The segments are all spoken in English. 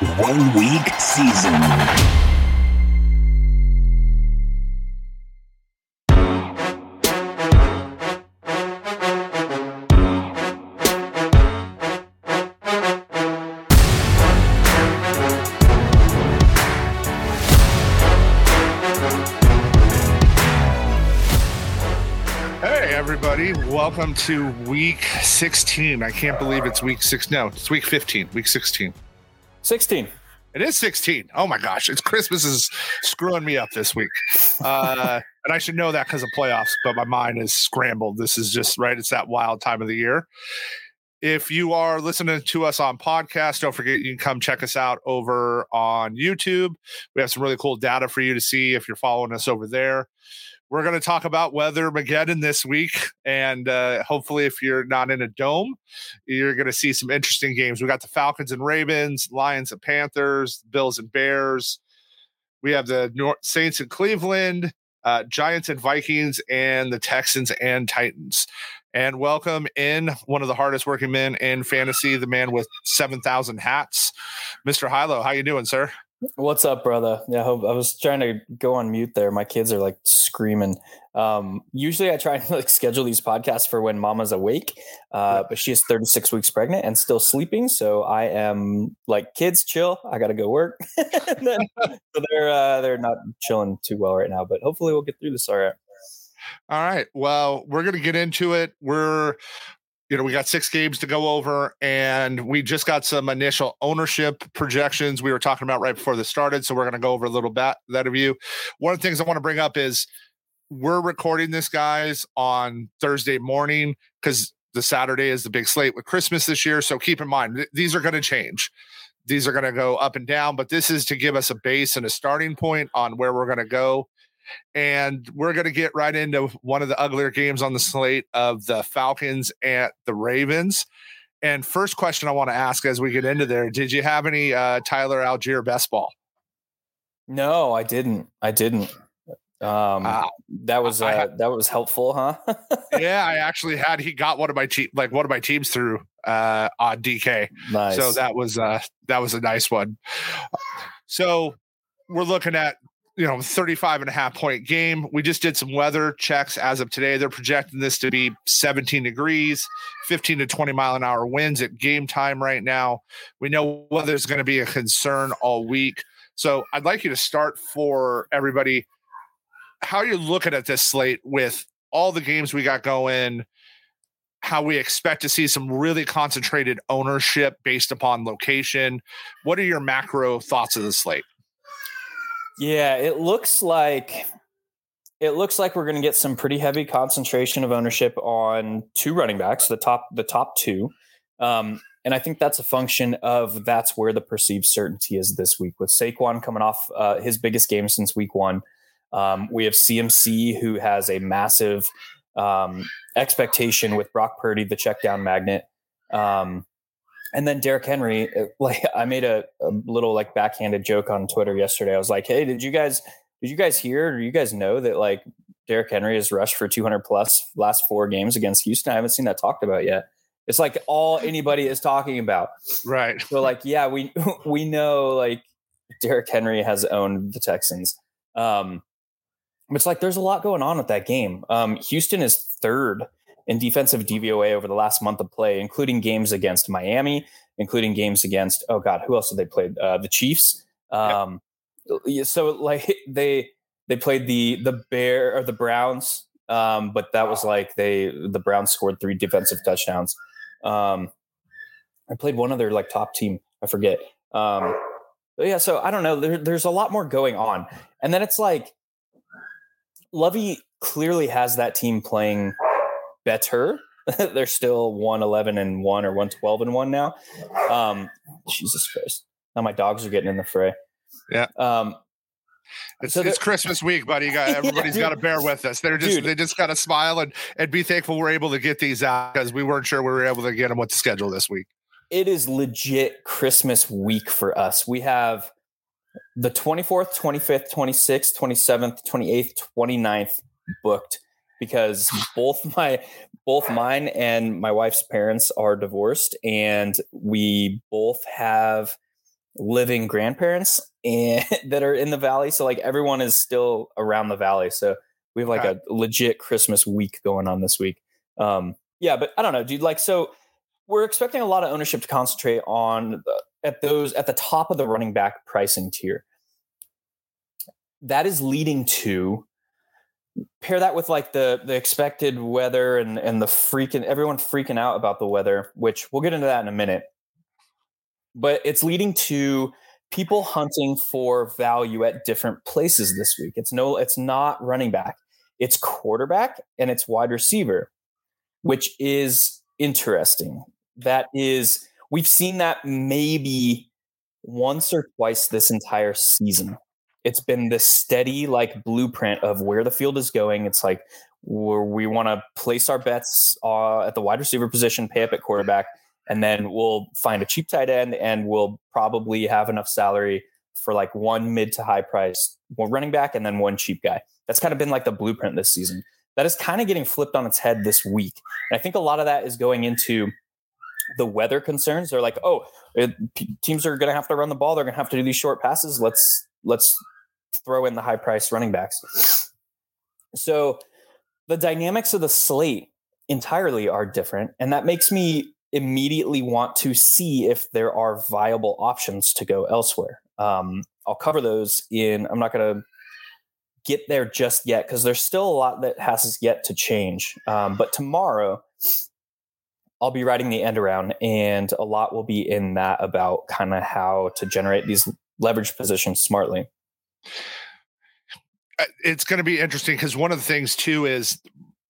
one week season. Hey, everybody. Welcome to week 16. I can't believe it's week six. No, it's week 15, week 16. 16. It is 16. Oh my gosh. It's Christmas is screwing me up this week. Uh, and I should know that because of playoffs, but my mind is scrambled. This is just right. It's that wild time of the year. If you are listening to us on podcast, don't forget you can come check us out over on YouTube. We have some really cool data for you to see if you're following us over there. We're going to talk about weather Mageddon this week. And uh, hopefully, if you're not in a dome, you're going to see some interesting games. We got the Falcons and Ravens, Lions and Panthers, Bills and Bears. We have the North Saints and Cleveland, uh, Giants and Vikings, and the Texans and Titans. And welcome in one of the hardest working men in fantasy, the man with 7,000 hats, Mr. Hilo. How you doing, sir? What's up, brother? Yeah, I, hope, I was trying to go on mute there. My kids are like screaming. Um, usually, I try and like schedule these podcasts for when Mama's awake, uh, but she is 36 weeks pregnant and still sleeping. So I am like, kids, chill. I got to go work. then, so they're uh, they're not chilling too well right now, but hopefully, we'll get through this all right. All right. Well, we're going to get into it. We're you know, we got six games to go over, and we just got some initial ownership projections we were talking about right before this started. So we're going to go over a little bit that of you. One of the things I want to bring up is we're recording this, guys, on Thursday morning because the Saturday is the big slate with Christmas this year. So keep in mind, th- these are going to change. These are going to go up and down, but this is to give us a base and a starting point on where we're going to go and we're going to get right into one of the uglier games on the slate of the Falcons and the Ravens. And first question I want to ask as we get into there: Did you have any uh, Tyler Allgeier best ball? No, I didn't. I didn't. Um, uh, that was uh, had, that was helpful, huh? yeah, I actually had. He got one of my team, like one of my teams through uh, on DK. Nice. So that was uh, that was a nice one. So we're looking at you know 35 and a half point game. We just did some weather checks as of today. They're projecting this to be 17 degrees 15 to 20 mile an hour winds at game time right now. We know weather's going to be a concern all week. So i'd like you to start for everybody. How are you're looking at this slate with all the games we got going? How we expect to see some really concentrated ownership based upon location? What are your macro thoughts of the slate yeah, it looks like it looks like we're going to get some pretty heavy concentration of ownership on two running backs, the top the top two. Um, and I think that's a function of that's where the perceived certainty is this week with Saquon coming off uh, his biggest game since week one. Um, we have CMC who has a massive um, expectation with Brock Purdy, the check down magnet. Um, and then Derrick Henry, uh, like I made a, a, little like backhanded joke on Twitter yesterday. I was like, "Hey, did you guys did you guys hear or you guys know that like Derrick Henry has rushed for 200 plus last four games against Houston? I haven't seen that talked about yet. It's like all anybody is talking about, right? So like, yeah, we we know like Derrick Henry has owned the Texans. Um, it's like there's a lot going on with that game. Um, Houston is third in defensive DVOA over the last month of play, including games against Miami, including games against oh god, who else did they play? Uh, the Chiefs. Um, yep. So like they they played the the Bear or the Browns, um, but that was like they the Browns scored three defensive touchdowns. Um, I played one other like top team, I forget. Um, but yeah, so I don't know. There, there's a lot more going on, and then it's like Lovie clearly has that team playing better. They're still 111 and 1 or 112 and 1 now. Um, Jesus Christ. Now my dogs are getting in the fray. Yeah. Um, it's, so it's Christmas week, buddy. You got everybody's yeah, got to bear with us. They're just dude. they just got to smile and and be thankful we're able to get these out because we weren't sure we were able to get them with the schedule this week. It is legit Christmas week for us. We have the 24th, 25th, 26th, 27th, 28th, 29th booked because both my both mine and my wife's parents are divorced and we both have living grandparents and that are in the valley. So like everyone is still around the valley. So we have like a legit Christmas week going on this week. Um, yeah, but I don't know, dude. Like, so we're expecting a lot of ownership to concentrate on the, at those at the top of the running back pricing tier. That is leading to pair that with like the the expected weather and and the freaking everyone freaking out about the weather, which we'll get into that in a minute. But it's leading to people hunting for value at different places this week. It's no it's not running back. It's quarterback and it's wide receiver, which is interesting. That is we've seen that maybe once or twice this entire season it's been this steady like blueprint of where the field is going. It's like where we want to place our bets uh, at the wide receiver position, pay up at quarterback, and then we'll find a cheap tight end, and we'll probably have enough salary for like one mid to high price running back, and then one cheap guy. That's kind of been like the blueprint this season. That is kind of getting flipped on its head this week, and I think a lot of that is going into the weather concerns. They're like, oh, it, teams are going to have to run the ball. They're going to have to do these short passes. Let's let's throw in the high price running backs. So the dynamics of the slate entirely are different. And that makes me immediately want to see if there are viable options to go elsewhere. Um, I'll cover those in, I'm not going to get there just yet because there's still a lot that has yet to change. Um, but tomorrow, I'll be writing the end around, and a lot will be in that about kind of how to generate these leverage positions smartly. Uh, it's going to be interesting because one of the things too is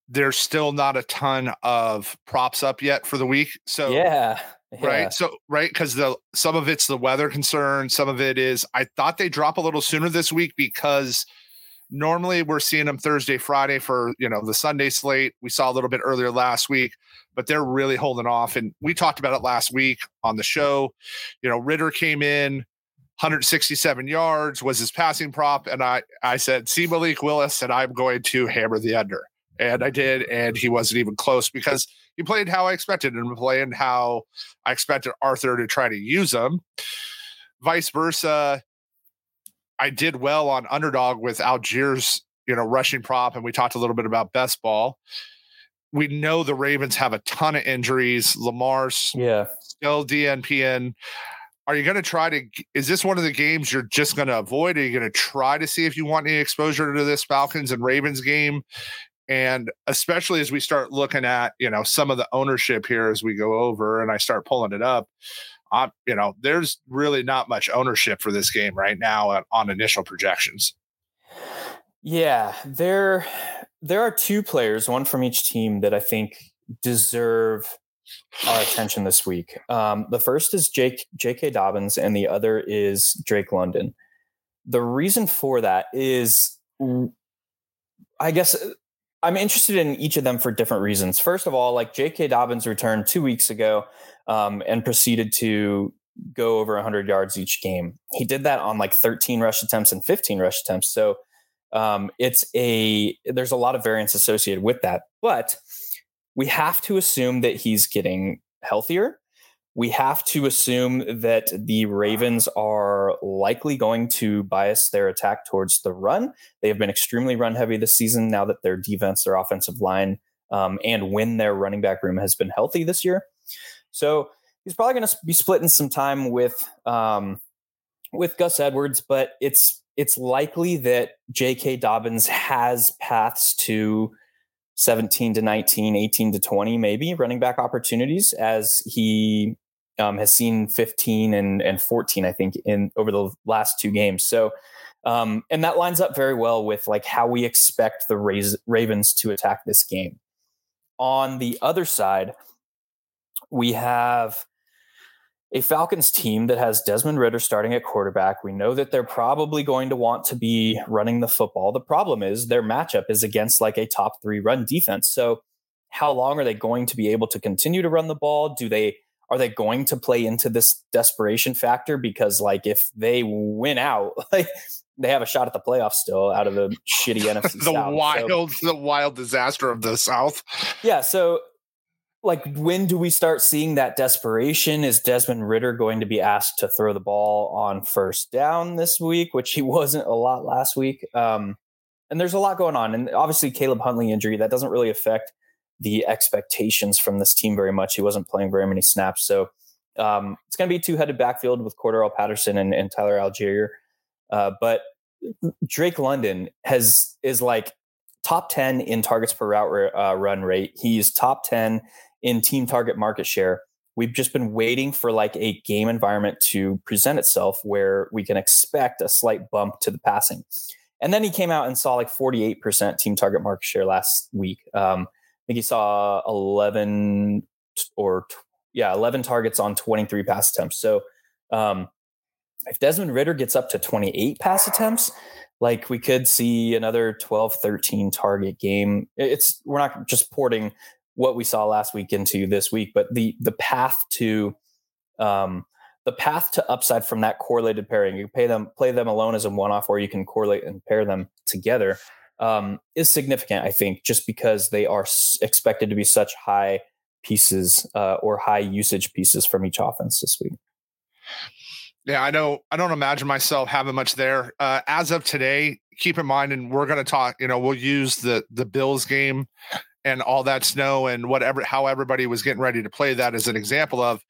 there's still not a ton of props up yet for the week. So yeah, yeah. right. So right because the some of it's the weather concern, some of it is I thought they drop a little sooner this week because normally we're seeing them Thursday, Friday for you know the Sunday slate. We saw a little bit earlier last week, but they're really holding off. And we talked about it last week on the show. You know, Ridder came in 167 yards was his passing prop. And I, I said, see Malik Willis, and I'm going to hammer the under. And I did. And he wasn't even close because he played how I expected him to play and how I expected Arthur to try to use him. Vice versa. I did well on underdog with Allgeier's, you know, rushing prop. And we talked a little bit about best ball. We know the Ravens have a ton of injuries. Lamar's yeah. still DNPN are you going to try to is this one of the games you're just going to avoid? Are you going to try to see if you want any exposure to this falcons and ravens game? And especially as we start looking at you know some of the ownership here as we go over and i start pulling it up um, you know there's really not much ownership for this game right now on initial projections. Yeah there there are two players one from each team that i think deserve our attention this week. Um, the first is Jake J.K. Dobbins, and the other is Drake London. The reason for that is, I guess, uh, I'm interested in each of them for different reasons. First of all, like J.K. Dobbins returned two weeks ago um, and proceeded to go over 100 yards each game. He did that on like 13 rush attempts and 15 rush attempts. So um, it's a there's a lot of variance associated with that, but we have to assume that he's getting healthier. We have to assume that the Ravens are likely going to bias their attack towards the run. They have been extremely run heavy this season now that their defense, their offensive line, um, and when their running back room has been healthy this year. So he's probably going to be splitting some time with um, with Gus Edwards, but it's it's likely that J.K. Dobbins has paths to 17 to 19, 18 to 20, maybe running back opportunities as he um, has seen 15 and, and 14, I think, in over the last two games. So, um, and that lines up very well with like how we expect the Ravens to attack this game. On the other side, we have a Falcons team that has Desmond Ridder starting at quarterback. We know that they're probably going to want to be running the football. The problem is their matchup is against like a top three run defense. So, how long are they going to be able to continue to run the ball? Do they are they going to play into this desperation factor? Because like if they win out, like they have a shot at the playoffs still out of the shitty NFC. the South. wild, so, the wild disaster of the South. Yeah. So like when do we start seeing that desperation? Is Desmond Ridder going to be asked to throw the ball on first down this week, which he wasn't a lot last week? Um, and there's a lot going on, and obviously Caleb Huntley injury that doesn't really affect the expectations from this team very much. He wasn't playing very many snaps, so um, it's going to be two headed backfield with Cordarrelle Patterson and, and Tyler Allgeier. Uh, but Drake London has is like top 10 in targets per route uh, run rate. He's top 10 in team target market share. We've just been waiting for like a game environment to present itself where we can expect a slight bump to the passing. And then he came out and saw like 48% team target market share last week. Um, I think he saw 11 or yeah, 11 targets on 23 pass attempts. So um, if Desmond Ridder gets up to 28 pass attempts, like we could see another 12 13 target game it's we're not just porting what we saw last week into this week but the the path to um the path to upside from that correlated pairing you pay them play them alone as a one-off or you can correlate and pair them together um, is significant i think just because they are s- expected to be such high pieces uh, or high usage pieces from each offense this week yeah, I know. I don't imagine myself having much there. Uh, as of today, keep in mind, and we're going to talk. You know, we'll use the the Bills game and all that snow and whatever how everybody was getting ready to play that as an example of.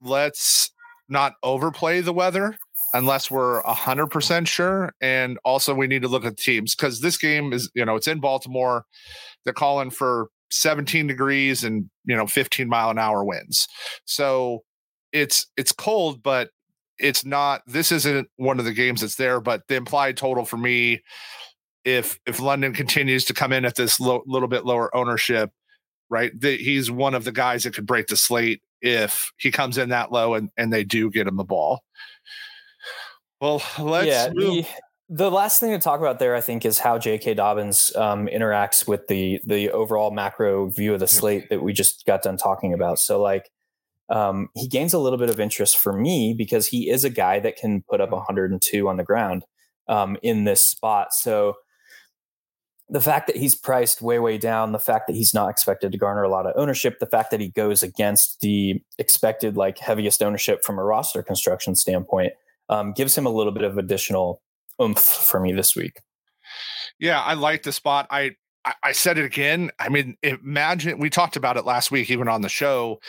Let's not overplay the weather unless we're a hundred percent sure. And also, we need to look at teams because this game is, you know, it's in Baltimore. They're calling for 17 degrees and you know 15 mile an hour winds. So it's it's cold, but it's not this isn't one of the games that's there but the implied total for me if if london continues to come in at this lo- little bit lower ownership right the, he's one of the guys that could break the slate if he comes in that low and and they do get him the ball well let's yeah. The, the last thing to talk about there, I think, is how J.K. Dobbins um, interacts with the the overall macro view of the slate that we just got done talking about. So, like, um, he gains a little bit of interest for me because he is a guy that can put up 102 on the ground um, in this spot. So the fact that he's priced way, way down, the fact that he's not expected to garner a lot of ownership, the fact that he goes against the expected like heaviest ownership from a roster construction standpoint um, gives him a little bit of additional oomph for me this week. Yeah, I like the spot. I I, said it again. I mean, imagine we talked about it last week, even on the show,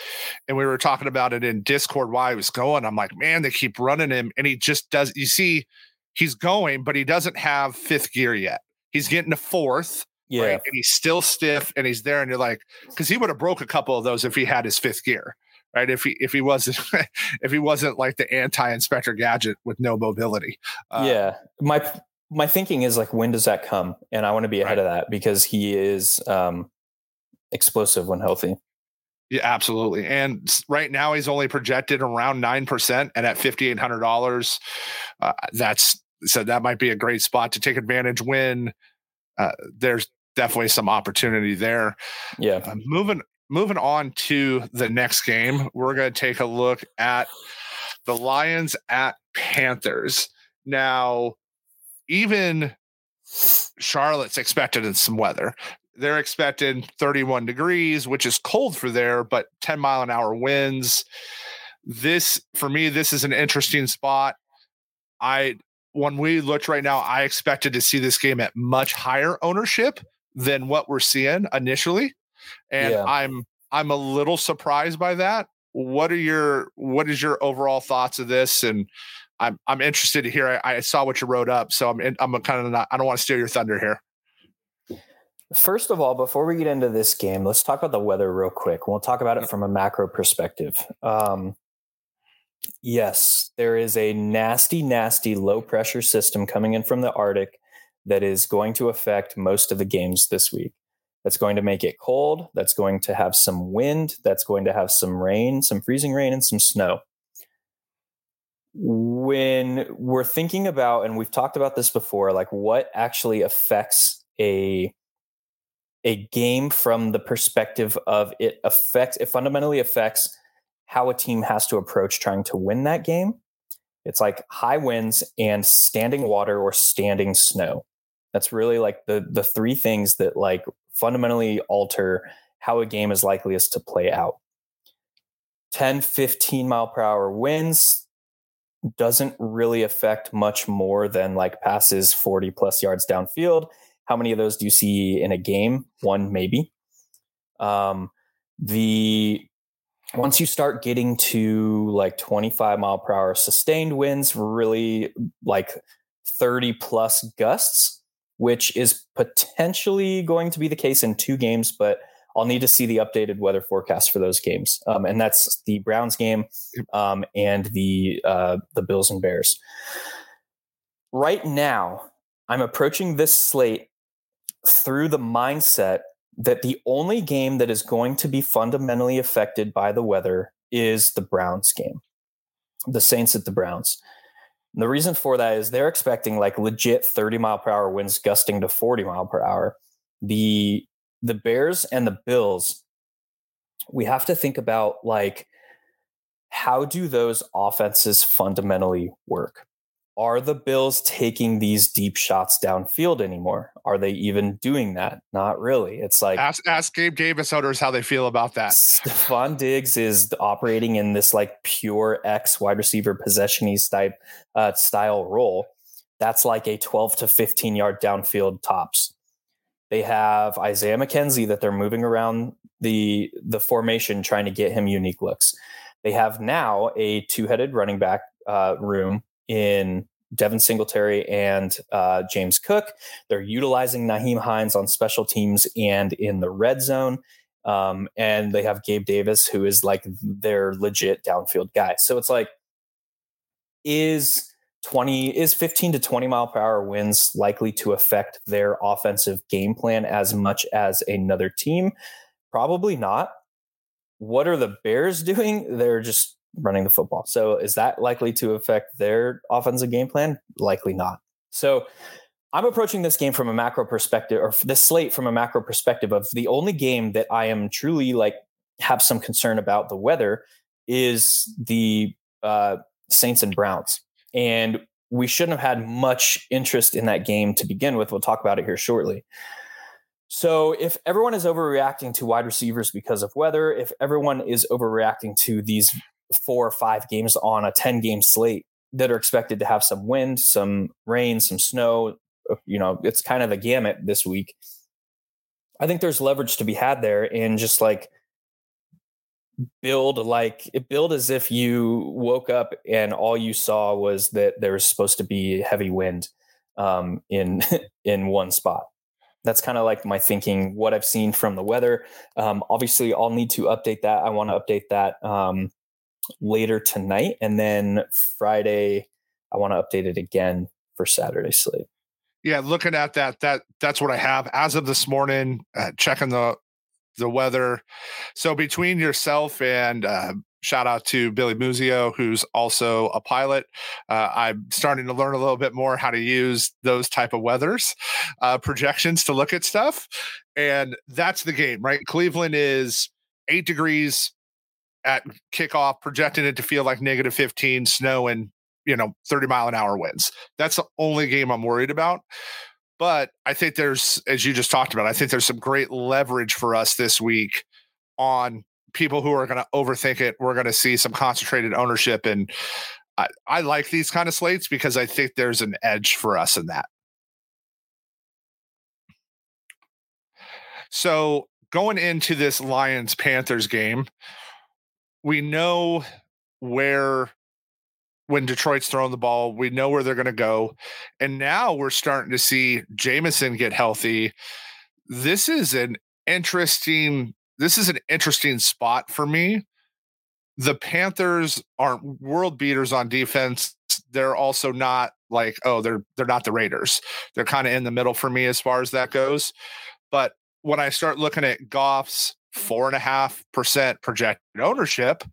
and we were talking about it in Discord why he was going. I'm like, man, they keep running him, and he just does. You see, he's going, but he doesn't have fifth gear yet. He's getting a fourth. Yeah. Right? And he's still stiff and he's there. And you're like, because he would have broke a couple of those if he had his fifth gear. Right. If he if he wasn't if he wasn't like the anti inspector gadget with no mobility. Uh, yeah. My my thinking is like, when does that come? And I want to be ahead right. of that because he is um, explosive when healthy. Yeah, absolutely. And right now he's only projected around nine percent, and at fifty eight hundred dollars, uh, that's so that might be a great spot to take advantage when uh, there's definitely some opportunity there. Yeah. Uh, moving moving on to the next game, we're going to take a look at the Lions at Panthers. Now, even Charlotte's expected in some weather. They're expecting 31 degrees, which is cold for there, but 10 mile an hour winds. This, for me, this is an interesting spot. I, when we looked right now, I expected to see this game at much higher ownership than what we're seeing initially. And yeah. I'm, I'm a little surprised by that. What are your, what is your overall thoughts of this? And I'm I'm interested to hear. I, I saw what you wrote up, so I'm in, I'm kind of not. I don't want to steal your thunder here. First of all, before we get into this game, let's talk about the weather real quick. We'll talk about it from a macro perspective. Um, yes, there is a nasty, nasty low pressure system coming in from the Arctic that is going to affect most of the games this week. That's going to make it cold. That's going to have some wind. That's going to have some rain, some freezing rain, and some snow when we're thinking about and we've talked about this before like what actually affects a a game from the perspective of it affects it fundamentally affects how a team has to approach trying to win that game it's like high winds and standing water or standing snow that's really like the the three things that like fundamentally alter how a game is likeliest to play out. 10, 15 mile per hour winds doesn't really affect much more than like passes 40 plus yards downfield. How many of those do you see in a game? One, maybe. Um, the once you start getting to like 25 mile per hour sustained winds, really like 30 plus gusts, which is potentially going to be the case in two games, but I'll need to see the updated weather forecast for those games, um, and that's the Browns game um, and the uh, the Bills and Bears. Right now, I'm approaching this slate through the mindset that the only game that is going to be fundamentally affected by the weather is the Browns game, the Saints at the Browns. And the reason for that is they're expecting like legit 30 mile per hour winds gusting to 40 mile per hour. The the Bears and the Bills, we have to think about like how do those offenses fundamentally work? Are the Bills taking these deep shots downfield anymore? Are they even doing that? Not really. It's like ask, ask Gabe Davis owners how they feel about that. Stefon Diggs is operating in this like pure X wide receiver possessionist type uh, style role. That's like a 12 to 15 yard downfield tops. They have Isaiah McKenzie that they're moving around the the formation trying to get him unique looks. They have now a two headed running back uh, room in Devin Singletary and uh, James Cook. They're utilizing Nyheim Hines on special teams and in the red zone. Um, and they have Gabe Davis, who is like their legit downfield guy. So it's like, is 20 is 15 to 20 mile per hour winds likely to affect their offensive game plan as much as another team? Probably not. What are the Bears doing? They're just running the football. So is that likely to affect their offensive game plan? Likely not. So I'm approaching this game from a macro perspective or this slate from a macro perspective of the only game that I am truly like have some concern about the weather is the uh, Saints and Browns. And we shouldn't have had much interest in that game to begin with. We'll talk about it here shortly. So, if everyone is overreacting to wide receivers because of weather, if everyone is overreacting to these four or five games on a 10 game slate that are expected to have some wind, some rain, some snow, uh, you know, it's kind of a gamut this week. I think there's leverage to be had there in just like build like it build as if you woke up and all you saw was that there was supposed to be heavy wind um, in in one spot. That's kind of like my thinking. What I've seen from the weather. Um, obviously, I'll need to update that. I want to update that um, later tonight, and then Friday, I want to update it again for Saturday slate. Yeah, looking at that, that that's what I have as of this morning. Uh, checking the the weather. So between yourself and uh, shout out to Billy Muzio, who's also a pilot. Uh, I'm starting to learn a little bit more how to use those type of weathers uh, projections to look at stuff, and that's the game, right? Cleveland is eight degrees at kickoff, projecting it to feel like negative 15, snow and you know 30 mile an hour winds. That's the only game I'm worried about. But I think there's, as you just talked about, I think there's some great leverage for us this week on people who are going to overthink it. We're going to see some concentrated ownership. And I, I like these kind of slates because I think there's an edge for us in that. So going into this Lions Panthers game, we know where when Detroit's throwing the ball, we know where they're going to go. And now we're starting to see Jameson get healthy. This is an interesting this is an interesting spot for me. The Panthers aren't world beaters on defense. They're also not like, oh, they're they're not the Raiders. They're kind of in the middle for me as far as that goes. But when I start looking at Goff's four and a half percent projected ownership,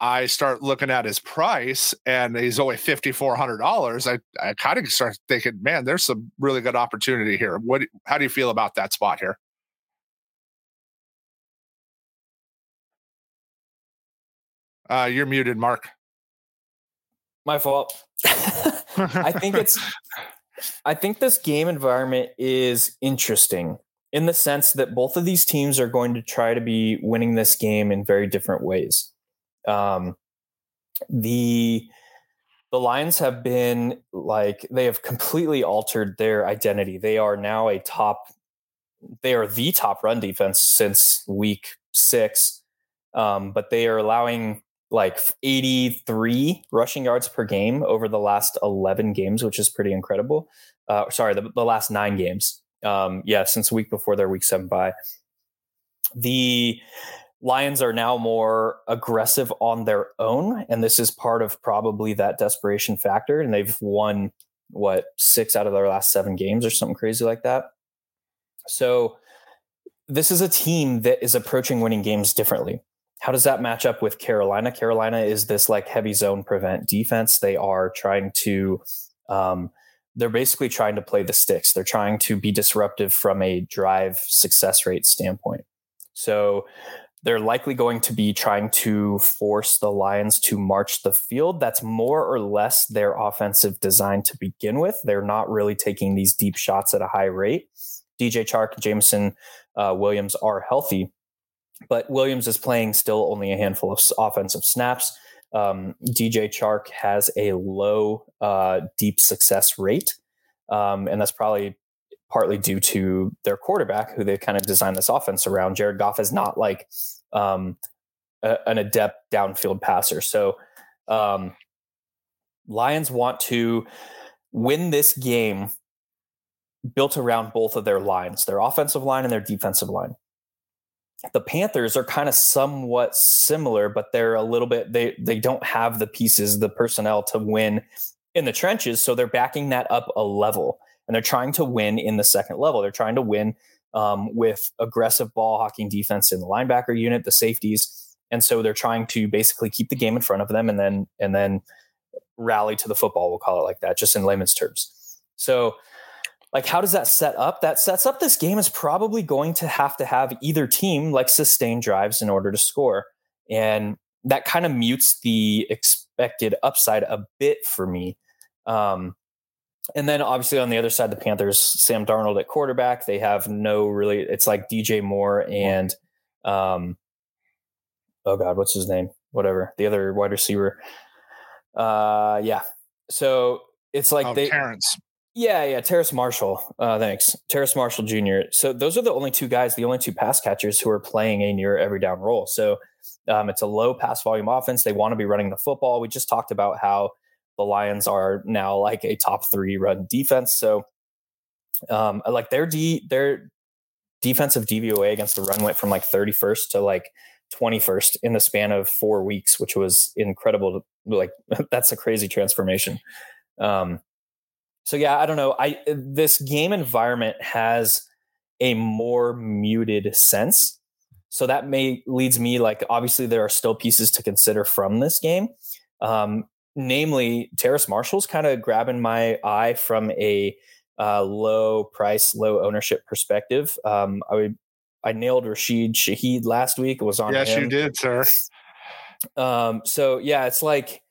I start looking at his price and he's only fifty four hundred dollars. I I kind of start thinking, man, there's some really good opportunity here. What? How do you feel about that spot here? Uh, you're muted, Mark. My fault. I think it's. I think this game environment is interesting. In the sense that both of these teams are going to try to be winning this game in very different ways. Um, the the Lions have been like they have completely altered their identity. They are now a top they are the top run defense since week 6. Um, but they are allowing like 83 rushing yards per game over the last 11 games, which is pretty incredible. Uh, sorry, the, the last 9 games. Um, yeah, since week before their week 7 bye. The Lions are now more aggressive on their own, and this is part of probably that desperation factor. And they've won what six out of their last seven games or something crazy like that. So this is a team that is approaching winning games differently. How does that match up with Carolina? Carolina is this like heavy zone prevent defense. They are trying to, um, they're basically trying to play the sticks. They're trying to be disruptive from a drive success rate standpoint. So they're likely going to be trying to force the Lions to march the field. That's more or less their offensive design to begin with. They're not really taking these deep shots at a high rate. DJ Chark, Jameson uh, Williams are healthy, but Williams is playing still only a handful of offensive snaps. Um, DJ Chark has a low uh, deep success rate, um, and that's probably partly due to their quarterback, who they kind of designed this offense around. Jared Goff is not like um, a, an adept downfield passer. So, um, Lions want to win this game built around both of their lines, their offensive line and their defensive line. The Panthers are kind of somewhat similar, but they're a little bit they they don't have the pieces, the personnel to win in the trenches, so they're backing that up a level and they're trying to win in the second level. They're trying to win um, with aggressive ball hawking defense in the linebacker unit, the safeties, and so they're trying to basically keep the game in front of them and then and then rally to the football. We'll call it like that, just in layman's terms. So, like, how does that set up? That sets up this game is probably going to have to have either team like sustain drives in order to score, and that kind of mutes the expected upside a bit for me. Um, and then obviously on the other side, the Panthers, Sam Darnold at quarterback. They have no really. It's like DJ Moore and, um, oh god, what's his name? Whatever the other wide receiver. Uh, yeah. So it's like oh, they. Terrence. Yeah, yeah, Terrace Marshall. Uh, thanks, Terrace Marshall Jr. So those are the only two guys, the only two pass catchers who are playing a near every down role. So um, it's a low pass volume offense. They want to be running the football. We just talked about how the Lions are now like a top three run defense. So, um, like their D, their defensive DVOA against the run went from like 31st to like 21st in the span of four weeks, which was incredible. Like that's a crazy transformation. Um, so yeah, I don't know. I this game environment has a more muted sense. So that may leads me like obviously there are still pieces to consider from this game. Um, namely Terrace Marshall's kind of grabbing my eye from a uh, low price, low ownership perspective. Um, I would, I nailed Rashid Shaheed last week. It was on. Yes, him. you did, sir. Um, so yeah, it's like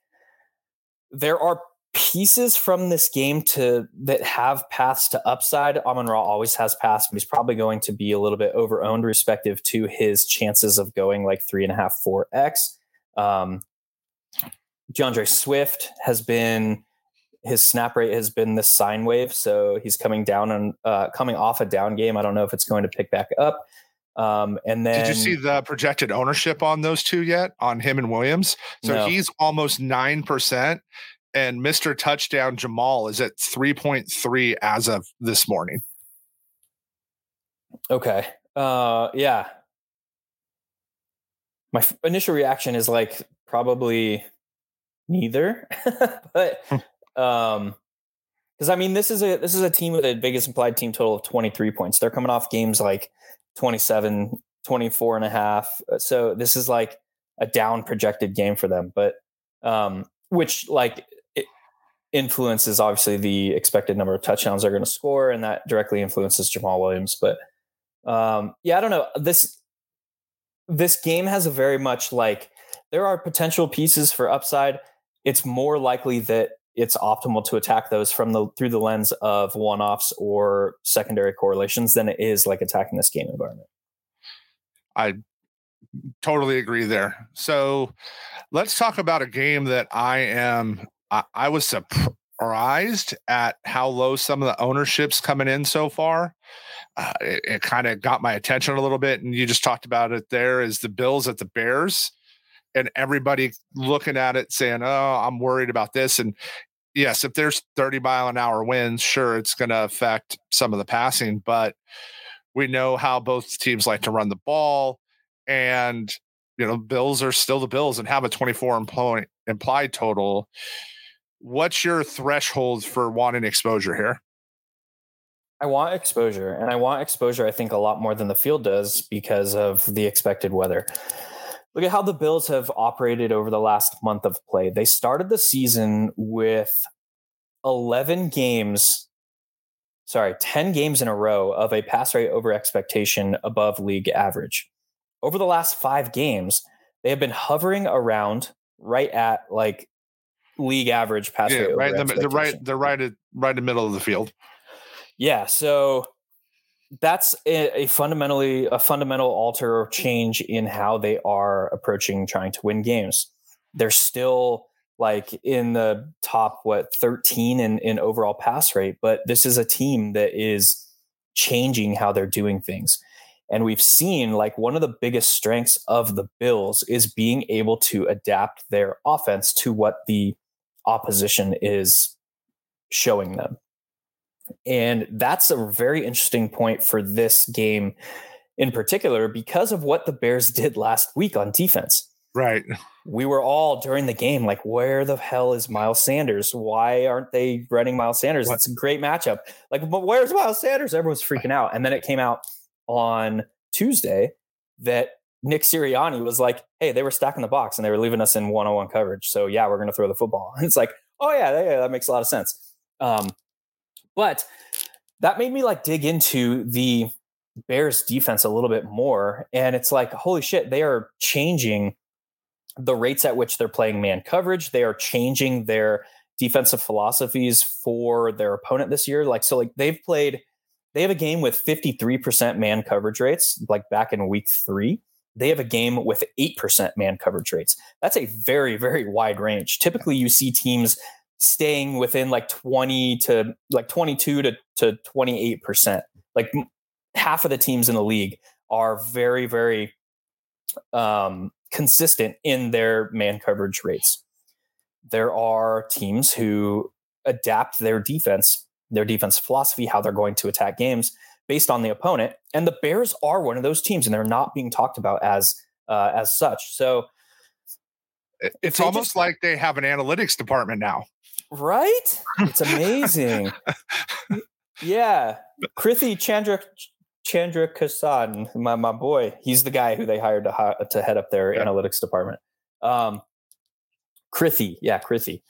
there are pieces from this game to that have paths to upside. Amon Ra always has paths, but he's probably going to be a little bit over owned respective to his chances of going like three and a half, four X. Um, D'Andre Swift has been his snap rate has been the sine wave, so he's coming down and uh, coming off a down game. I don't know if it's going to pick back up. Um, and then did you see the projected ownership on those two yet on him and Williams? So no. he's almost nine percent, and Mister Touchdown Jamaal is at three point three as of this morning. Okay. Uh, yeah. My f- initial reaction is like probably neither. but hmm. um because I mean this is a this is a team with a biggest implied team total of 23 points. They're coming off games like 27, 24 and a half. Uh, so this is like a down projected game for them. But um which like influences obviously the expected number of touchdowns they're going to score and that directly influences Jamaal Williams. But um yeah, I don't know. This this game has a very much like there are potential pieces for upside it's more likely that it's optimal to attack those from the through the lens of one-offs or secondary correlations than it is like attacking this game environment. I totally agree there. So let's talk about a game that I am I, I was surprised at how low some of the ownerships coming in so far. Uh, it, it kind of got my attention a little bit, and you just talked about it. There is the Bills at the Bears and everybody looking at it saying, "Oh, I'm worried about this." And yes, if there's 30 mile an hour winds, sure, it's going to affect some of the passing, but we know how both teams like to run the ball, and you know, Bills are still the Bills and have a 24 implied implied total. What's your threshold for wanting exposure here? I want exposure, and I want exposure. I think a lot more than the field does because of the expected weather. Look at how the Bills have operated over the last month of play. They started the season with 11 games, sorry, 10 games in a row of a pass rate over expectation above league average. Over the last five games, they have been hovering around right at like league average pass yeah, rate. Right, the, they're right, they're right at right in the middle of the field. Yeah, so that's a, a, fundamentally a fundamental alter or change in how they are approaching trying to win games. They're still like in the top what 13 in, in overall pass rate, but this is a team that is changing how they're doing things. And we've seen like one of the biggest strengths of the Bills is being able to adapt their offense to what the opposition is showing them. And that's a very interesting point for this game in particular because of what the Bears did last week on defense. Right. We were all during the game like, where the hell is Miles Sanders? Why aren't they running Miles Sanders? What? It's a great matchup. Like, but where's Miles Sanders? Everyone's freaking out. And then it came out on Tuesday that Nick Sirianni was like, hey, they were stacking the box and they were leaving us in one on one coverage. So, yeah, we're going to throw the football. And it's like, oh, yeah, yeah, that makes a lot of sense. Um, but that made me like dig into the Bears defense a little bit more. And it's like, holy shit, they are changing the rates at which they're playing man coverage. They are changing their defensive philosophies for their opponent this year. Like, so like they've played, they have a game with 53% man coverage rates, like back in week three. They have a game with 8% man coverage rates. That's a very, very wide range. Typically, you see teams staying within like 20 to like 22 to, to 28%. Like half of the teams in the league are very, very um, consistent in their man coverage rates. There are teams who adapt their defense, their defense philosophy, how they're going to attack games based on the opponent. And the Bears are one of those teams, and they're not being talked about as uh, as such. So it's almost just, like they have an analytics department now. Right? It's amazing. yeah. Krithi Chandra Chandra Kasan, my, my boy, he's the guy who they hired to, to head up their yeah. analytics department. Um, Krithi, yeah, Krithi.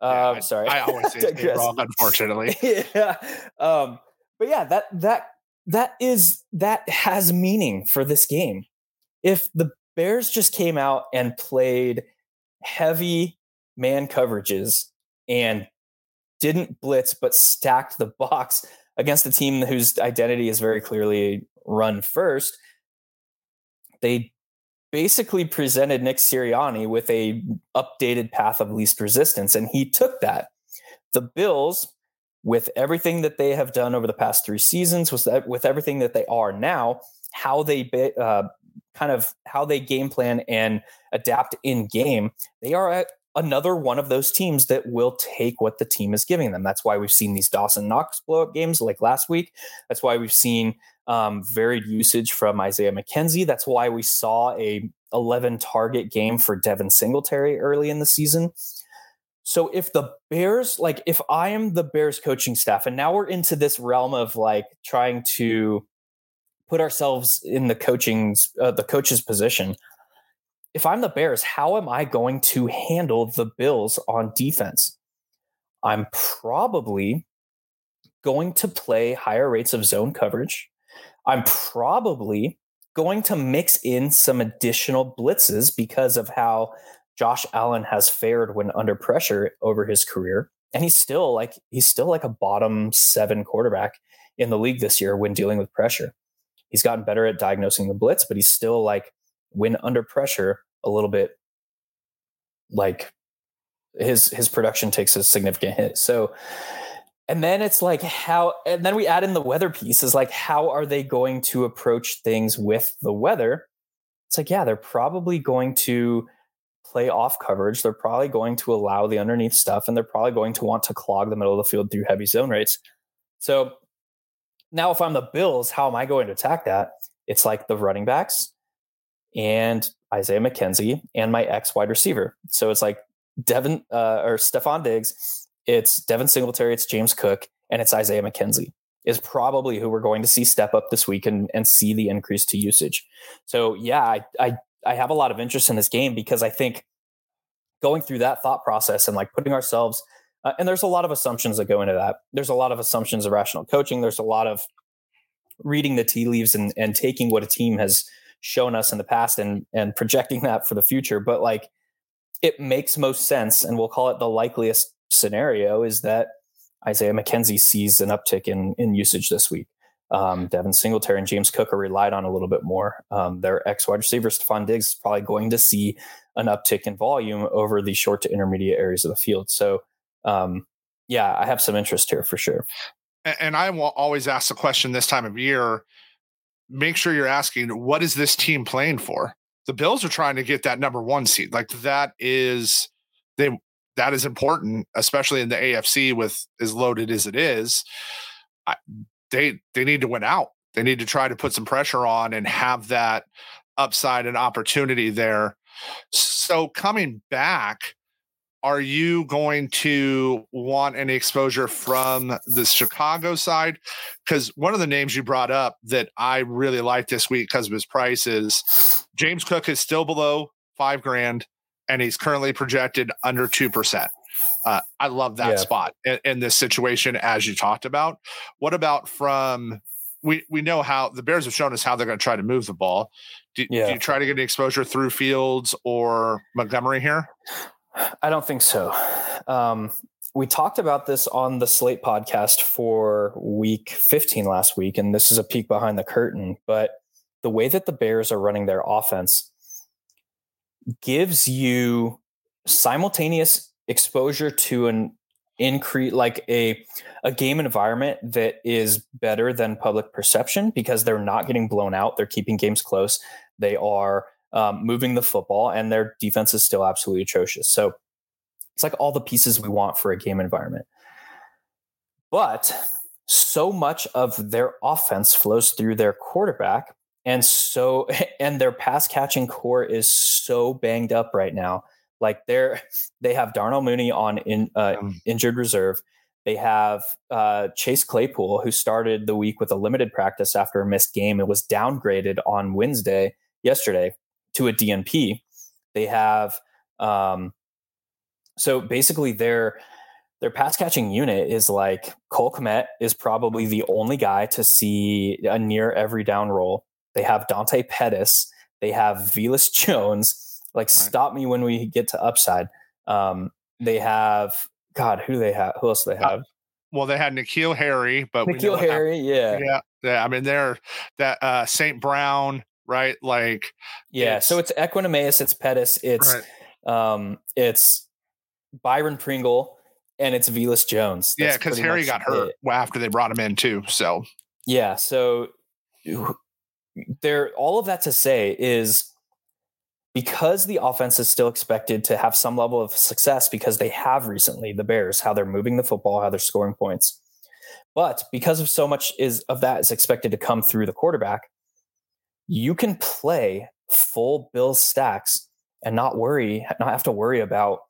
Um, yeah, sorry, I always say it wrong, unfortunately. yeah, um, but yeah, that that that is that has meaning for this game. If the Bears just came out and played heavy man coverages and didn't blitz but stacked the box against a team whose identity is very clearly run first. They basically presented Nick Sirianni with a updated path of least resistance and he took that. The Bills with everything that they have done over the past 3 seasons with with everything that they are now, how they uh, kind of how they game plan and adapt in game, they are another one of those teams that will take what the team is giving them. That's why we've seen these Dawson Knox blowout games like last week. That's why we've seen um, varied usage from Isaiah McKenzie. That's why we saw a 11 target game for Devin Singletary early in the season. So if the Bears, like if I am the Bears coaching staff, and now we're into this realm of like trying to put ourselves in the coaching's uh, the coach's position if I'm the Bears, how am I going to handle the Bills on defense? I'm probably going to play higher rates of zone coverage. I'm probably going to mix in some additional blitzes because of how Josh Allen has fared when under pressure over his career. and he's still like he's still like a bottom seven quarterback in the league this year when dealing with pressure. He's gotten better at diagnosing the blitz, but he's still like when under pressure a little bit like his his production takes a significant hit. So and then it's like how and then we add in the weather piece is like how are they going to approach things with the weather? It's like yeah, they're probably going to play off coverage. They're probably going to allow the underneath stuff and they're probably going to want to clog the middle of the field through heavy zone rates. So now if I'm the Bills, how am I going to attack that? It's like the running backs and Isaiah McKenzie and my ex wide receiver. So it's like Devin uh, or Stefon Diggs, it's Devin Singletary, it's James Cook, and it's Isaiah McKenzie is probably who we're going to see step up this week and, and see the increase to usage. So yeah, I, I I have a lot of interest in this game because I think going through that thought process and like putting ourselves uh, and there's a lot of assumptions that go into that. There's a lot of assumptions of rational coaching. There's a lot of reading the tea leaves and and taking what a team has shown us in the past and and projecting that for the future. But like it makes most sense, and we'll call it the likeliest scenario is that Isaiah McKenzie sees an uptick in in usage this week. Um, Devin Singletary and James Cook are relied on a little bit more. Um, their ex wide receiver, Stefon Diggs, is probably going to see an uptick in volume over the short to intermediate areas of the field. So, um, yeah, I have some interest here for sure. And I will always ask the question this time of year make sure you're asking, what is this team playing for? The Bills are trying to get that number one seed. Like that is, they, that is important, especially in the AFC with as loaded as it is. I, they they need to win out. They need to try to put some pressure on and have that upside and opportunity there. So coming back, are you going to want any exposure from the Chicago side? Because one of the names you brought up that I really like this week because of his price is James Cook is still below five grand and he's currently projected under 2%. Uh, I love that yeah. spot in, in, this situation, as you talked about. What about from we we know how the Bears have shown us how they're going to try to move the ball. Do, yeah. do, you try to get any exposure through Fields or Montgomery here? I don't think so. Um, we talked about this on the Slate podcast for week 15 last week, and this is a peek behind the curtain. But the way that the Bears are running their offense gives you simultaneous exposure to an increase like a a game environment that is better than public perception because they're not getting blown out they're keeping games close they are um, moving the football and their defense is still absolutely atrocious. So it's like all the pieces we want for a game environment. But so much of their offense flows through their quarterback and so and their pass catching core is so banged up right now like they're they have Darnell Mooney on in uh, injured reserve. They have uh, Chase Claypool, who started the week with a limited practice after a missed game and was downgraded on Wednesday, yesterday, to a DNP. They have um, so basically their their pass catching unit is like Cole Kmet is probably the only guy to see a near every down role. They have Dante Pettis. They have Velus Jones like right. stop me when we get to upside. Um, they have God, who do they have? Who else do they uh, have? Uh, well, they had N'Keal Harry, but N'Keal Harry, yeah, yeah, yeah. I mean, they're that uh, St. Brown, right? Like, yeah. So it's Equanimeous, it's Pettis, it's right. um, it's Byron Pringle, and it's Velus Jones. That's yeah, because Harry got hurt it. after they brought him in too. So yeah, so there. All of that to say is because the offense is still expected to have some level of success because they have recently the bears how they're moving the football how they're scoring points. But because of so much is of that is expected to come through the quarterback you can play full bill stacks and not worry not have to worry about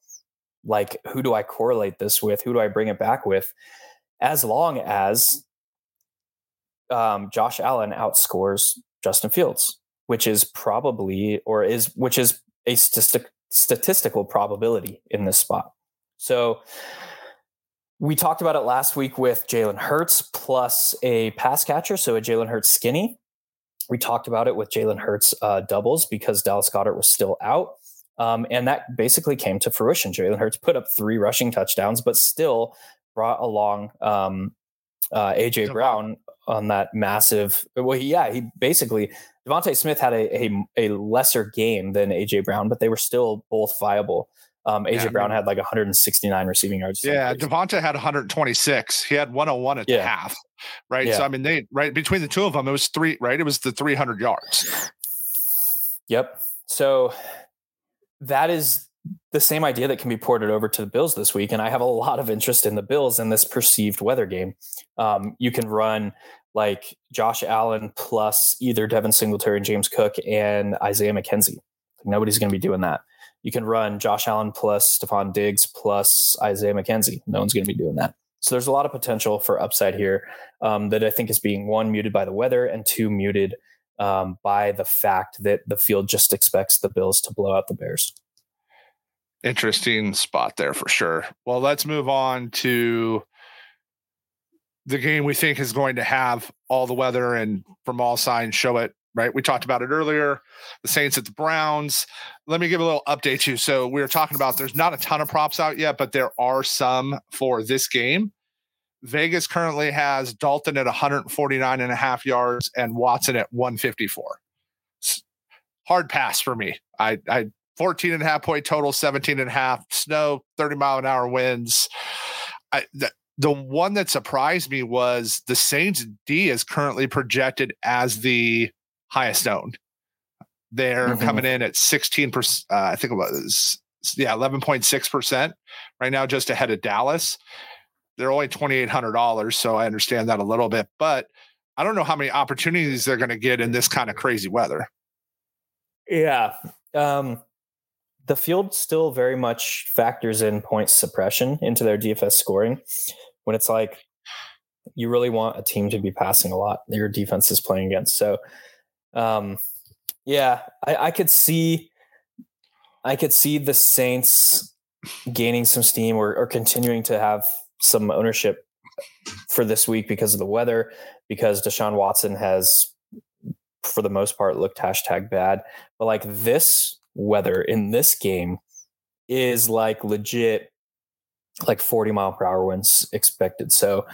like who do i correlate this with? Who do i bring it back with? As long as um, josh allen outscores justin fields which is probably or is which is a statistic, statistical probability in this spot. So we talked about it last week with Jalen Hurts plus a pass catcher, so a Jalen Hurts skinny. We talked about it with Jalen Hurts uh, doubles because Dallas Goedert was still out. Um, and that basically came to fruition. Jalen Hurts put up three rushing touchdowns, but still brought along um, uh, AJ Brown on that massive. Well, yeah, he basically DeVonta Smith had a, a, a lesser game than AJ Brown, but they were still both viable. Um, AJ yeah, Brown had like 169 receiving yards. Yeah, DeVonta had 126. He had 101 at yeah. the half, right? Yeah. So I mean, they right between the two of them, it was three. Right, it was the 300 yards. Yep. So that is the same idea that can be ported over to the Bills this week, and I have a lot of interest in the Bills in this perceived weather game. Um, you can run like Josh Allen plus either Devin Singletary and James Cook and Isaiah McKenzie. Nobody's going to be doing that. You can run Josh Allen plus Stefon Diggs plus Isaiah McKenzie. No one's going to be doing that. So there's a lot of potential for upside here um, that I think is being one muted by the weather and two muted um, by the fact that the field just expects the Bills to blow out the Bears. Interesting spot there for sure. Well, let's move on to the game we think is going to have all the weather and from all signs show it right? We talked about it earlier the saints at the browns. Let me give a little update to you so we were talking about there's not a ton of props out yet but there are some for this game. Vegas currently has dalton at 149 and a half yards and watson at 154 hard pass for me. I i 14 and a half point total 17 and a half snow 30 mile an hour winds. I, that the one that surprised me was the Saints D is currently projected as the highest owned. They're mm-hmm. coming in at 16%. Uh, I think it was, yeah, 11.6% right now, just ahead of Dallas. They're only $2,800. So I understand that a little bit, but I don't know how many opportunities they're going to get in this kind of crazy weather. Yeah. Um, the field still very much factors in point suppression into their DFS scoring when it's like you really want a team to be passing a lot your defense is playing against. So, um, yeah, I, I could see, I could see the Saints gaining some steam or, or continuing to have some ownership for this week because of the weather, because Deshaun Watson has, for the most part, looked hashtag bad. But like this weather in this game is like legit like 40 mile per hour winds expected. So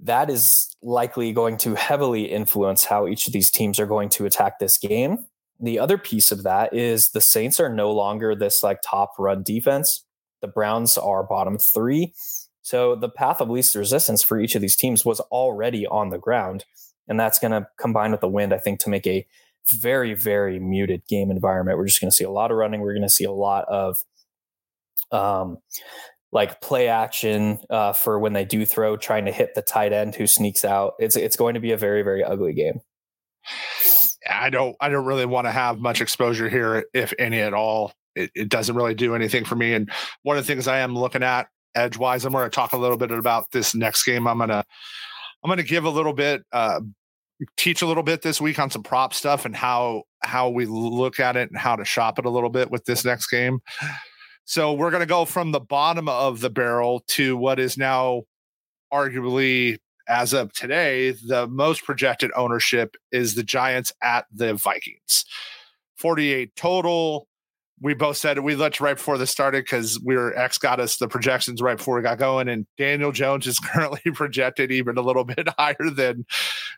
that is likely going to heavily influence how each of these teams are going to attack this game. The other piece of that is the Saints are no longer this like top run defense. The Browns are bottom three. So the path of least resistance for each of these teams was already on the ground. And that's going to combine with the wind, I think, to make a very, very muted game environment. We're just going to see a lot of running. We're going to see a lot of um, like play action uh, for when they do throw, trying to hit the tight end who sneaks out. It's it's going to be a very very ugly game. I don't I don't really want to have much exposure here, if any at all. It, it doesn't really do anything for me. And one of the things I am looking at edge wise, I'm going to talk a little bit about this next game. I'm gonna I'm gonna give a little bit, uh, teach a little bit this week on some prop stuff and how how we look at it and how to shop it a little bit with this next game. So we're going to go from the bottom of the barrel to what is now arguably, as of today, the most projected ownership is the Giants at the Vikings. 48 total. We both said we looked right before this started because we were X got us the projections right before we got going, and Daniel Jones is currently projected even a little bit higher than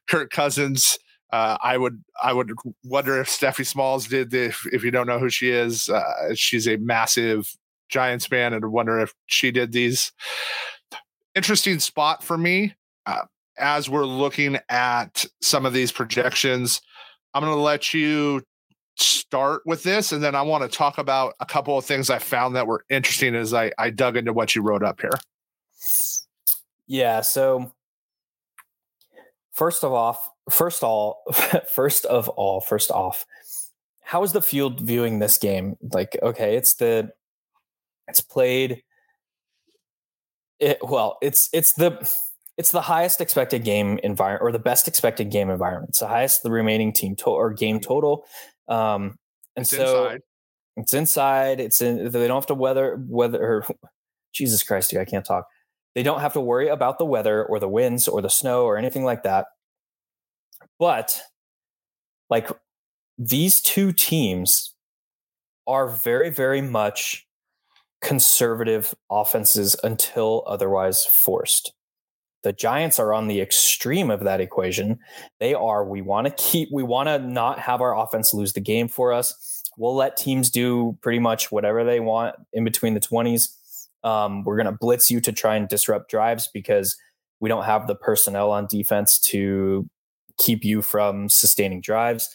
Kirk Cousins. Uh, I would I would wonder if Steffi Smalls did the, if, if you don't know who she is. Uh, she's a massive Giants fan, and wonder if she did these. Interesting spot for me uh, as we're looking at some of these projections. I'm going to let you start with this, and then I want to talk about a couple of things I found that were interesting as I, I dug into what you wrote up here. Yeah. So first of all, first all, first of all, first off, how is the field viewing this game? Like, okay, it's the it's played it well, it's it's the it's the highest expected game environment or the best expected game environment. It's the highest the remaining team to- or game total. Um, and it's so inside. it's inside. It's in. They don't have to weather weather. Or, Jesus Christ, dude, I can't talk. They don't have to worry about the weather or the winds or the snow or anything like that. But like these two teams are very, very much conservative offenses until otherwise forced. The Giants are on the extreme of that equation. They are, we want to keep, we want to not have our offense lose the game for us. We'll let teams do pretty much whatever they want in between the 20s. Um, we're going to blitz you to try and disrupt drives because we don't have the personnel on defense to keep you from sustaining drives.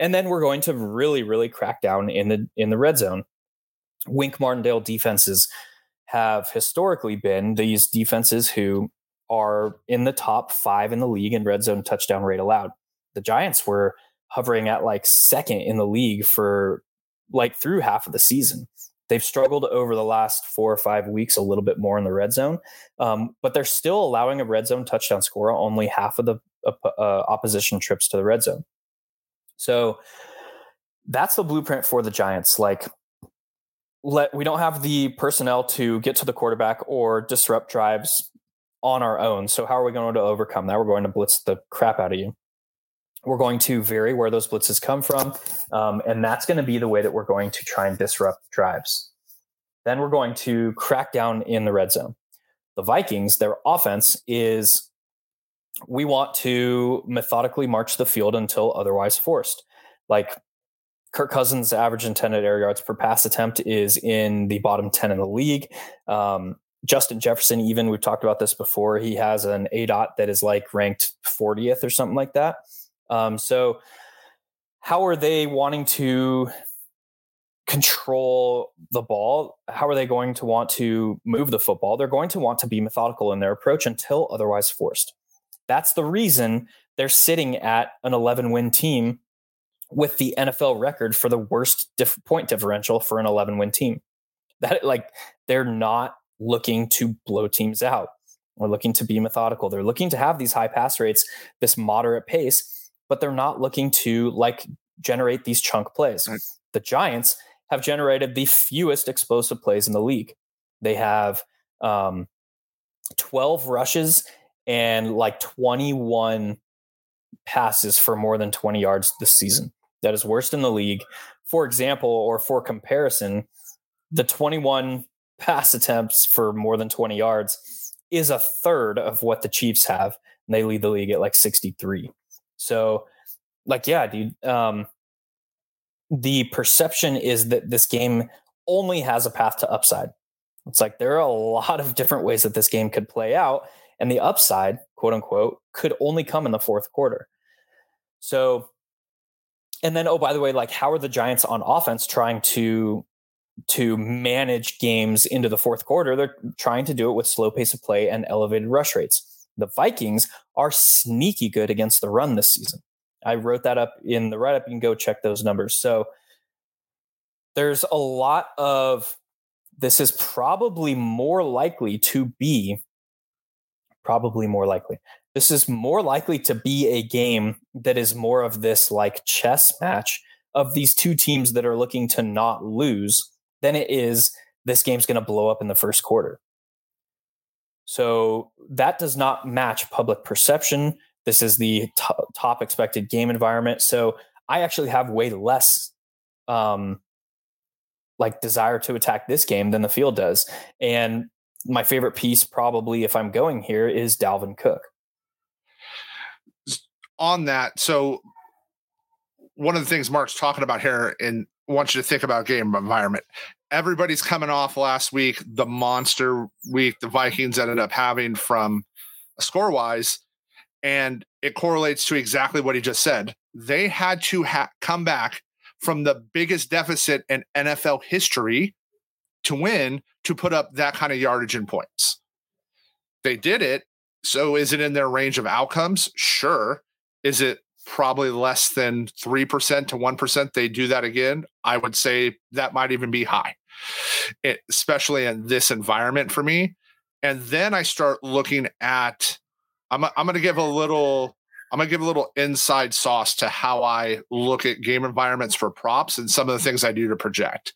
And then we're going to really, really crack down in the in the red zone. Wink Martindale defenses have historically been these defenses who are in the top five in the league in red zone touchdown rate allowed. The Giants were hovering at like second in the league for like through half of the season. They've struggled over the last four or five weeks a little bit more in the red zone, um, but they're still allowing a red zone touchdown score only half of the uh, opposition trips to the red zone. So that's the blueprint for the Giants. Like, let we don't have the personnel to get to the quarterback or disrupt drives on our own. So how are we going to overcome that? We're going to blitz the crap out of you. We're going to vary where those blitzes come from, um, and that's going to be the way that we're going to try and disrupt drives. Then we're going to crack down in the red zone. The Vikings, their offense is we want to methodically march the field until otherwise forced. Like Kirk Cousins' average intended air yards per pass attempt is in the bottom 10 in the league. Um, Justin Jefferson, even we've talked about this before, he has an aDOT that is like ranked 40th or something like that. Um, so, how are they wanting to control the ball? How are they going to want to move the football? They're going to want to be methodical in their approach until otherwise forced. That's the reason they're sitting at an 11 win team with the NFL record for the worst point differential for an 11 win team. That like they're not looking to blow teams out. We're looking to be methodical. They're looking to have these high pass rates, this moderate pace, but they're not looking to like generate these chunk plays. Right. The Giants have generated the fewest explosive plays in the league. They have um, 12 rushes and like 21 passes for more than 20 yards this season. That is worst in the league. For example, or for comparison, the 21 pass attempts for more than 20 yards is a third of what the Chiefs have. And they lead the league at like 63. So, like, yeah, dude, um, the perception is that this game only has a path to upside. It's like there are a lot of different ways that this game could play out. And the upside, quote unquote, could only come in the fourth quarter. So, and then, oh, by the way, like, how are the Giants on offense trying to to manage games into the fourth quarter? They're trying to do it with slow pace of play and elevated rush rates. The Vikings are sneaky good against the run this season. I wrote that up in the write up. You can go check those numbers. So there's a lot of this is probably more likely to be probably more likely. This is more likely to be a game that is more of this like chess match of these two teams that are looking to not lose than it is this game's going to blow up in the first quarter. So that does not match public perception. This is the top, top expected game environment. So I actually have way less um, like desire to attack this game than the field does. And my favorite piece, probably if I'm going here, is Dalvin Cook. On that, so one of the things Mark's talking about here, and wants you to think about game environment. Everybody's coming off last week, the monster week the Vikings ended up having from score wise, and it correlates to exactly what he just said. They had to ha- come back from the biggest deficit in NFL history to win to put up that kind of yardage and points. They did it. So is it in their range of outcomes? Sure. Is it probably less than 3% to 1% they do that again? I would say that might even be high, it, especially in this environment for me. And then I start looking at, I'm, I'm going to give a little I'm gonna give a little inside sauce to how I look at game environments for props and some of the things I do to project.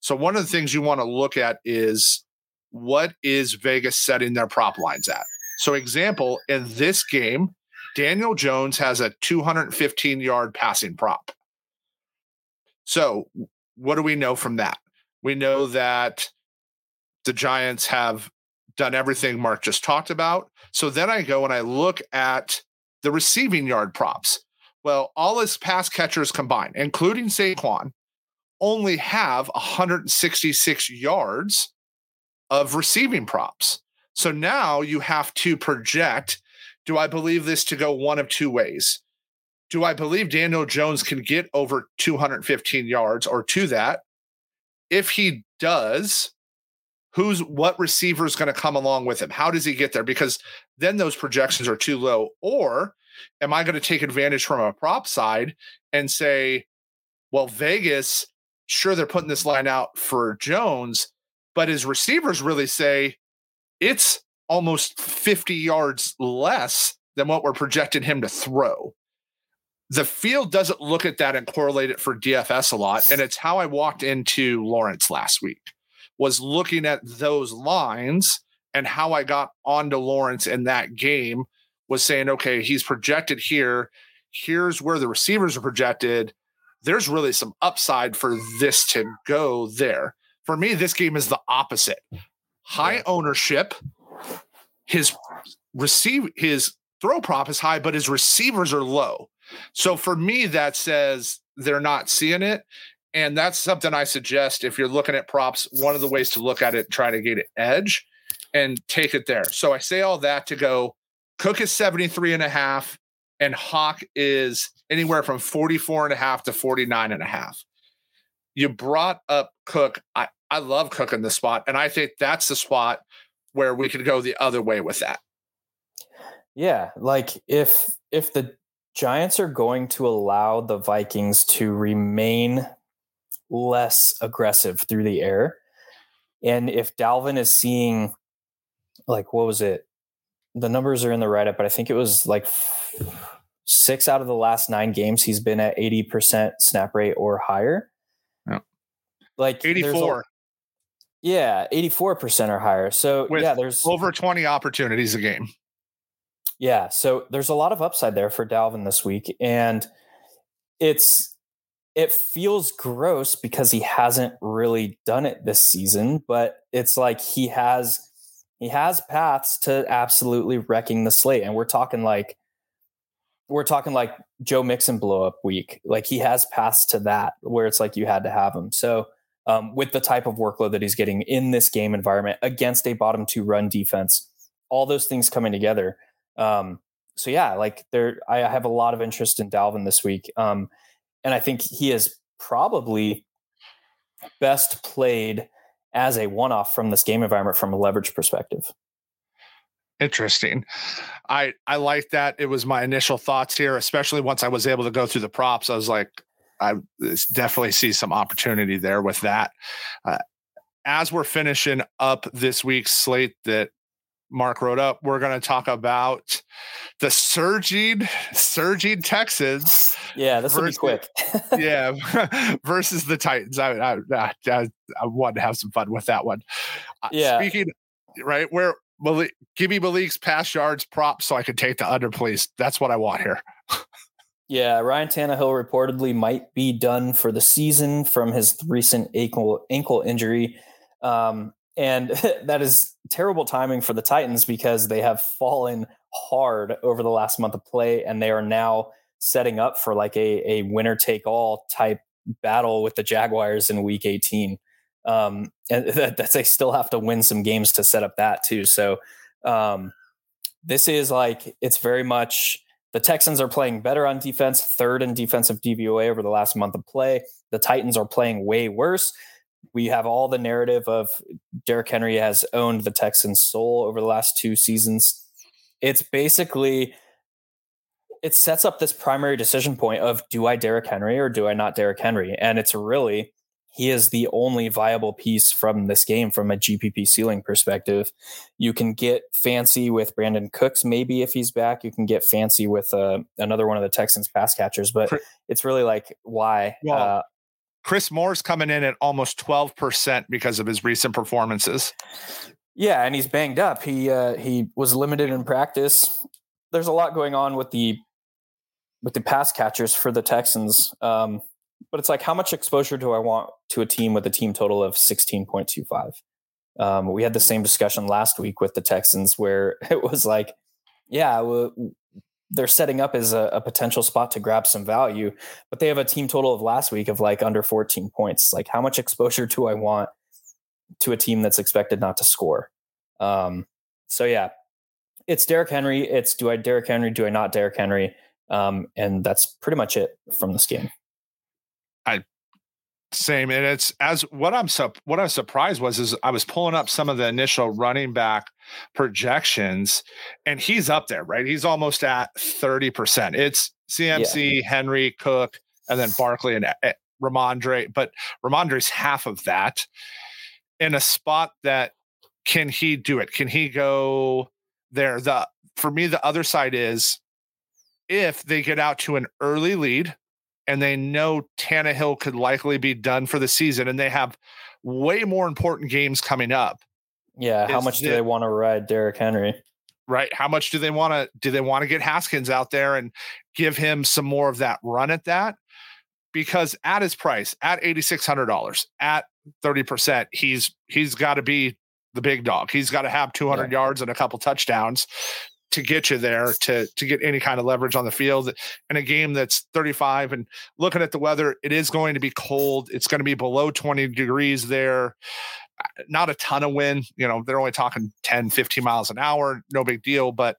So one of the things you want to look at is what is Vegas setting their prop lines at? So example, in this game, Daniel Jones has a 215 yard passing prop. So what do we know from that? We know that the Giants have done everything Mark just talked about. So then I go and I look at the receiving yard props. Well, all his pass catchers combined, including Saquon, only have 166 yards of receiving props. So now you have to project do I believe this to go one of two ways? Do I believe Daniel Jones can get over 215 yards or to that? If he does, who's what receiver is going to come along with him? How does he get there? Because then those projections are too low. Or am I going to take advantage from a prop side and say, well, Vegas, sure, they're putting this line out for Jones, but his receivers really say it's almost 50 yards less than what we're projecting him to throw. The field doesn't look at that and correlate it for DFS a lot. And it's how I walked into Lawrence last week was looking at those lines and how I got onto Lawrence in that game was saying, okay, he's projected here. Here's where the receivers are projected. There's really some upside for this to go there. For me, this game is the opposite. High ownership. His receive his throw prop is high, but his receivers are low. So for me, that says they're not seeing it. And that's something I suggest if you're looking at props, one of the ways to look at it, try to get an edge and take it there. So I say all that to go Cook is 73 and a half, and Hock is anywhere from 44 and a half to 49 and a half. You brought up Cook. I, I love Cook in this spot, and I think that's the spot where we could go the other way with that. Yeah, like if if the Giants are going to allow the Vikings to remain less aggressive through the air, and if Dalvin is seeing like what was it the numbers are in the write up, but I think it was like six out of the last nine games he's been at 80% snap rate or higher. Yeah. Like 84. Yeah, 84% or higher. So With yeah, there's over 20 opportunities a game. Yeah. So there's a lot of upside there for Dalvin this week. And it's, it feels gross because he hasn't really done it this season, but it's like he has he has paths to absolutely wrecking the slate. And we're talking like we're talking like Joe Mixon blow up week. Like he has paths to that where it's like you had to have him. So um, with the type of workload that he's getting in this game environment against a bottom two run defense, all those things coming together. Um, so yeah, like there, I have a lot of interest in Dalvin this week, um, and I think he is probably best played as a one off from this game environment from a leverage perspective. Interesting. I I like that. It was my initial thoughts here, especially once I was able to go through the props. I was like, I definitely see some opportunity there with that. Uh, as we're finishing up this week's slate that Mark wrote up, we're going to talk about the surging, surging Texans. Yeah, this will be quick. yeah, versus the Titans. I, I, I, I, want to have some fun with that one. Uh, yeah. Speaking, right, where Malik, give me Malik's pass yards prop so I can take the under, please. That's what I want here. Yeah, Ryan Tannehill reportedly might be done for the season from his recent ankle ankle injury. Um, and that is terrible timing for the Titans because they have fallen hard over the last month of play and they are now setting up for like a, a winner take all type battle with the Jaguars in week 18. Um, and that, that, they still have to win some games to set up that too. So um, this is like, it's very much the Texans are playing better on defense, third in defensive DVOA over the last month of play. The Titans are playing way worse we have all the narrative of Derrick Henry has owned the Texans' soul over the last two seasons. It's basically it sets up this primary decision point of do I Derrick Henry or do I not Derrick Henry? And it's really he is the only viable piece from this game from a GPP ceiling perspective. You can get fancy with Brandin Cooks, maybe if he's back. You can get fancy with uh, another one of the Texans pass catchers, but it's really like why. Well, uh, Chris Moore's coming in at almost 12% because of his recent performances. Yeah, and he's banged up. He uh, he was limited in practice. There's a lot going on with the with the pass catchers for the Texans. Um, but it's like how much exposure do I want to a team with a team total of 16.25? Um, we had the same discussion last week with the Texans where it was like, yeah, they're setting up as a, a, potential spot to grab some value, but they have a team total of last week of like under 14 points. Like, how much exposure do I want to a team that's expected not to score? Um, so yeah, it's Derrick Henry. It's do I Derrick Henry? Do I not Derrick Henry? Um, and that's pretty much it from this game. I same, and it's as what I'm so what I was surprised was is I was pulling up some of the initial running back projections, and he's up there, right? He's almost at thirty percent. It's CMC, yeah. Henry, Cook, and then Barkley and uh, Rhamondre, but Rhamondre's half of that in a spot that can he do it? Can he go there? The for me, the other side is if they get out to an early lead and they know Tannehill could likely be done for the season, and they have way more important games coming up. Yeah, how much do they want to ride Derrick Henry? Right. How much do they want to do they want to get Haskins out there and give him some more of that run at that? Because at his price, at eighty six hundred dollars, at thirty percent, he's he's got to be the big dog. He's got to have two hundred yeah. yards and a couple touchdowns to get you there to to get any kind of leverage on the field. In a game that's 35 and looking at the weather it is going to be cold. It's going to be below 20 degrees there. Not a ton of wind you know they're only talking 10 15 miles an hour no big deal but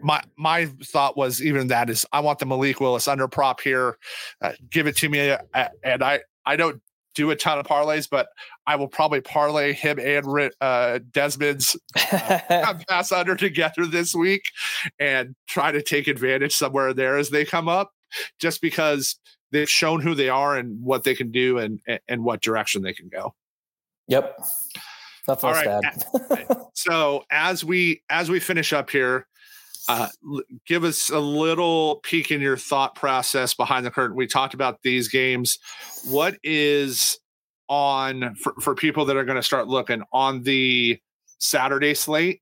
my my thought was even that is I want the Malik Willis under prop here. Uh, give it to me, uh, and I I don't do a ton of parlays, but I will probably parlay him and uh, Desmond's uh, pass under together this week and try to take advantage somewhere there as they come up, just because they've shown who they are and what they can do and and what direction they can go. Yep. All right. so as we as we finish up here, uh, give us a little peek in your thought process behind the curtain. We talked about these games. What is on for, for people that are going to start looking on the Saturday slate,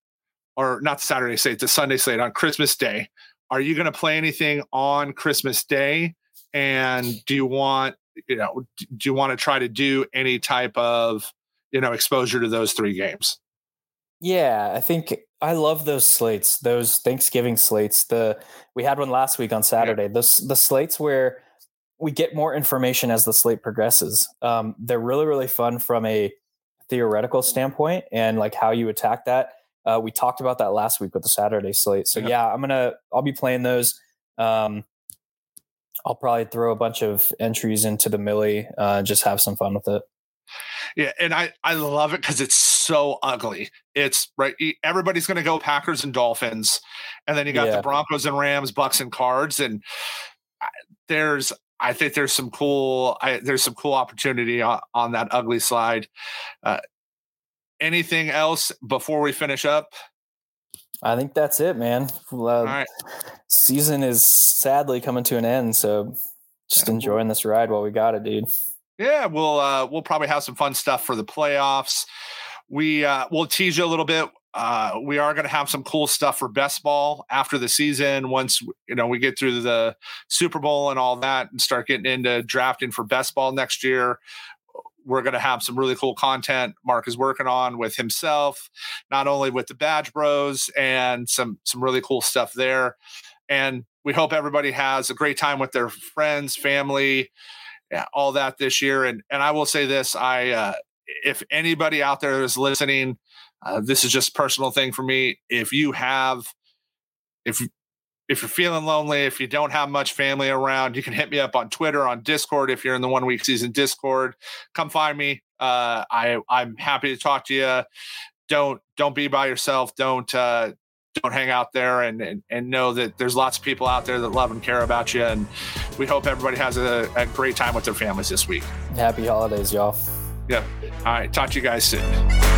or not Saturday slate, the Sunday slate on Christmas Day? Are you going to play anything on Christmas Day? And do you want you know do you want to try to do any type of you know exposure to those three games? Yeah, I think I love those slates, those Thanksgiving slates. The we had one last week on Saturday. Yeah. The the slates where we get more information as the slate progresses. Um, they're really really fun from a theoretical standpoint and like how you attack that. Uh, we talked about that last week with the Saturday slate. So yeah, yeah I'm gonna I'll be playing those. Um, I'll probably throw a bunch of entries into the Milly, uh, just have some fun with it. Yeah, and I I love it because it's so ugly. It's right. Everybody's going to go Packers and Dolphins, and then you got yeah. the Broncos and Rams, Bucs and Cards, and there's I think there's some cool I, there's some cool opportunity on, on that ugly slide. Uh, anything else before we finish up? I think that's it, man. Uh, Season is sadly coming to an end, so just yeah, enjoying this ride while we got it, dude. Yeah, we'll uh, we'll probably have some fun stuff for the playoffs. We uh, we'll tease you a little bit. Uh, we are going to have some cool stuff for best ball after the season. Once you know we get through the Super Bowl and all that, and start getting into drafting for best ball next year, we're going to have some really cool content Mark is working on with himself, not only with the Badge Bros and some some really cool stuff there. And we hope everybody has a great time with their friends, family, all that this year. And and I will say this: I uh, if anybody out there is listening, uh, this is just personal thing for me. If you have, if if you're feeling lonely, if you don't have much family around, you can hit me up on Twitter, on Discord. If you're in the one week season Discord, come find me. Uh, I I'm happy to talk to you. Don't don't be by yourself. Don't uh, don't hang out there and, and, and know that there's lots of people out there that love and care about you. And we hope everybody has a, a great time with their families this week. Happy holidays, y'all. Yeah. All right. Talk to you guys soon.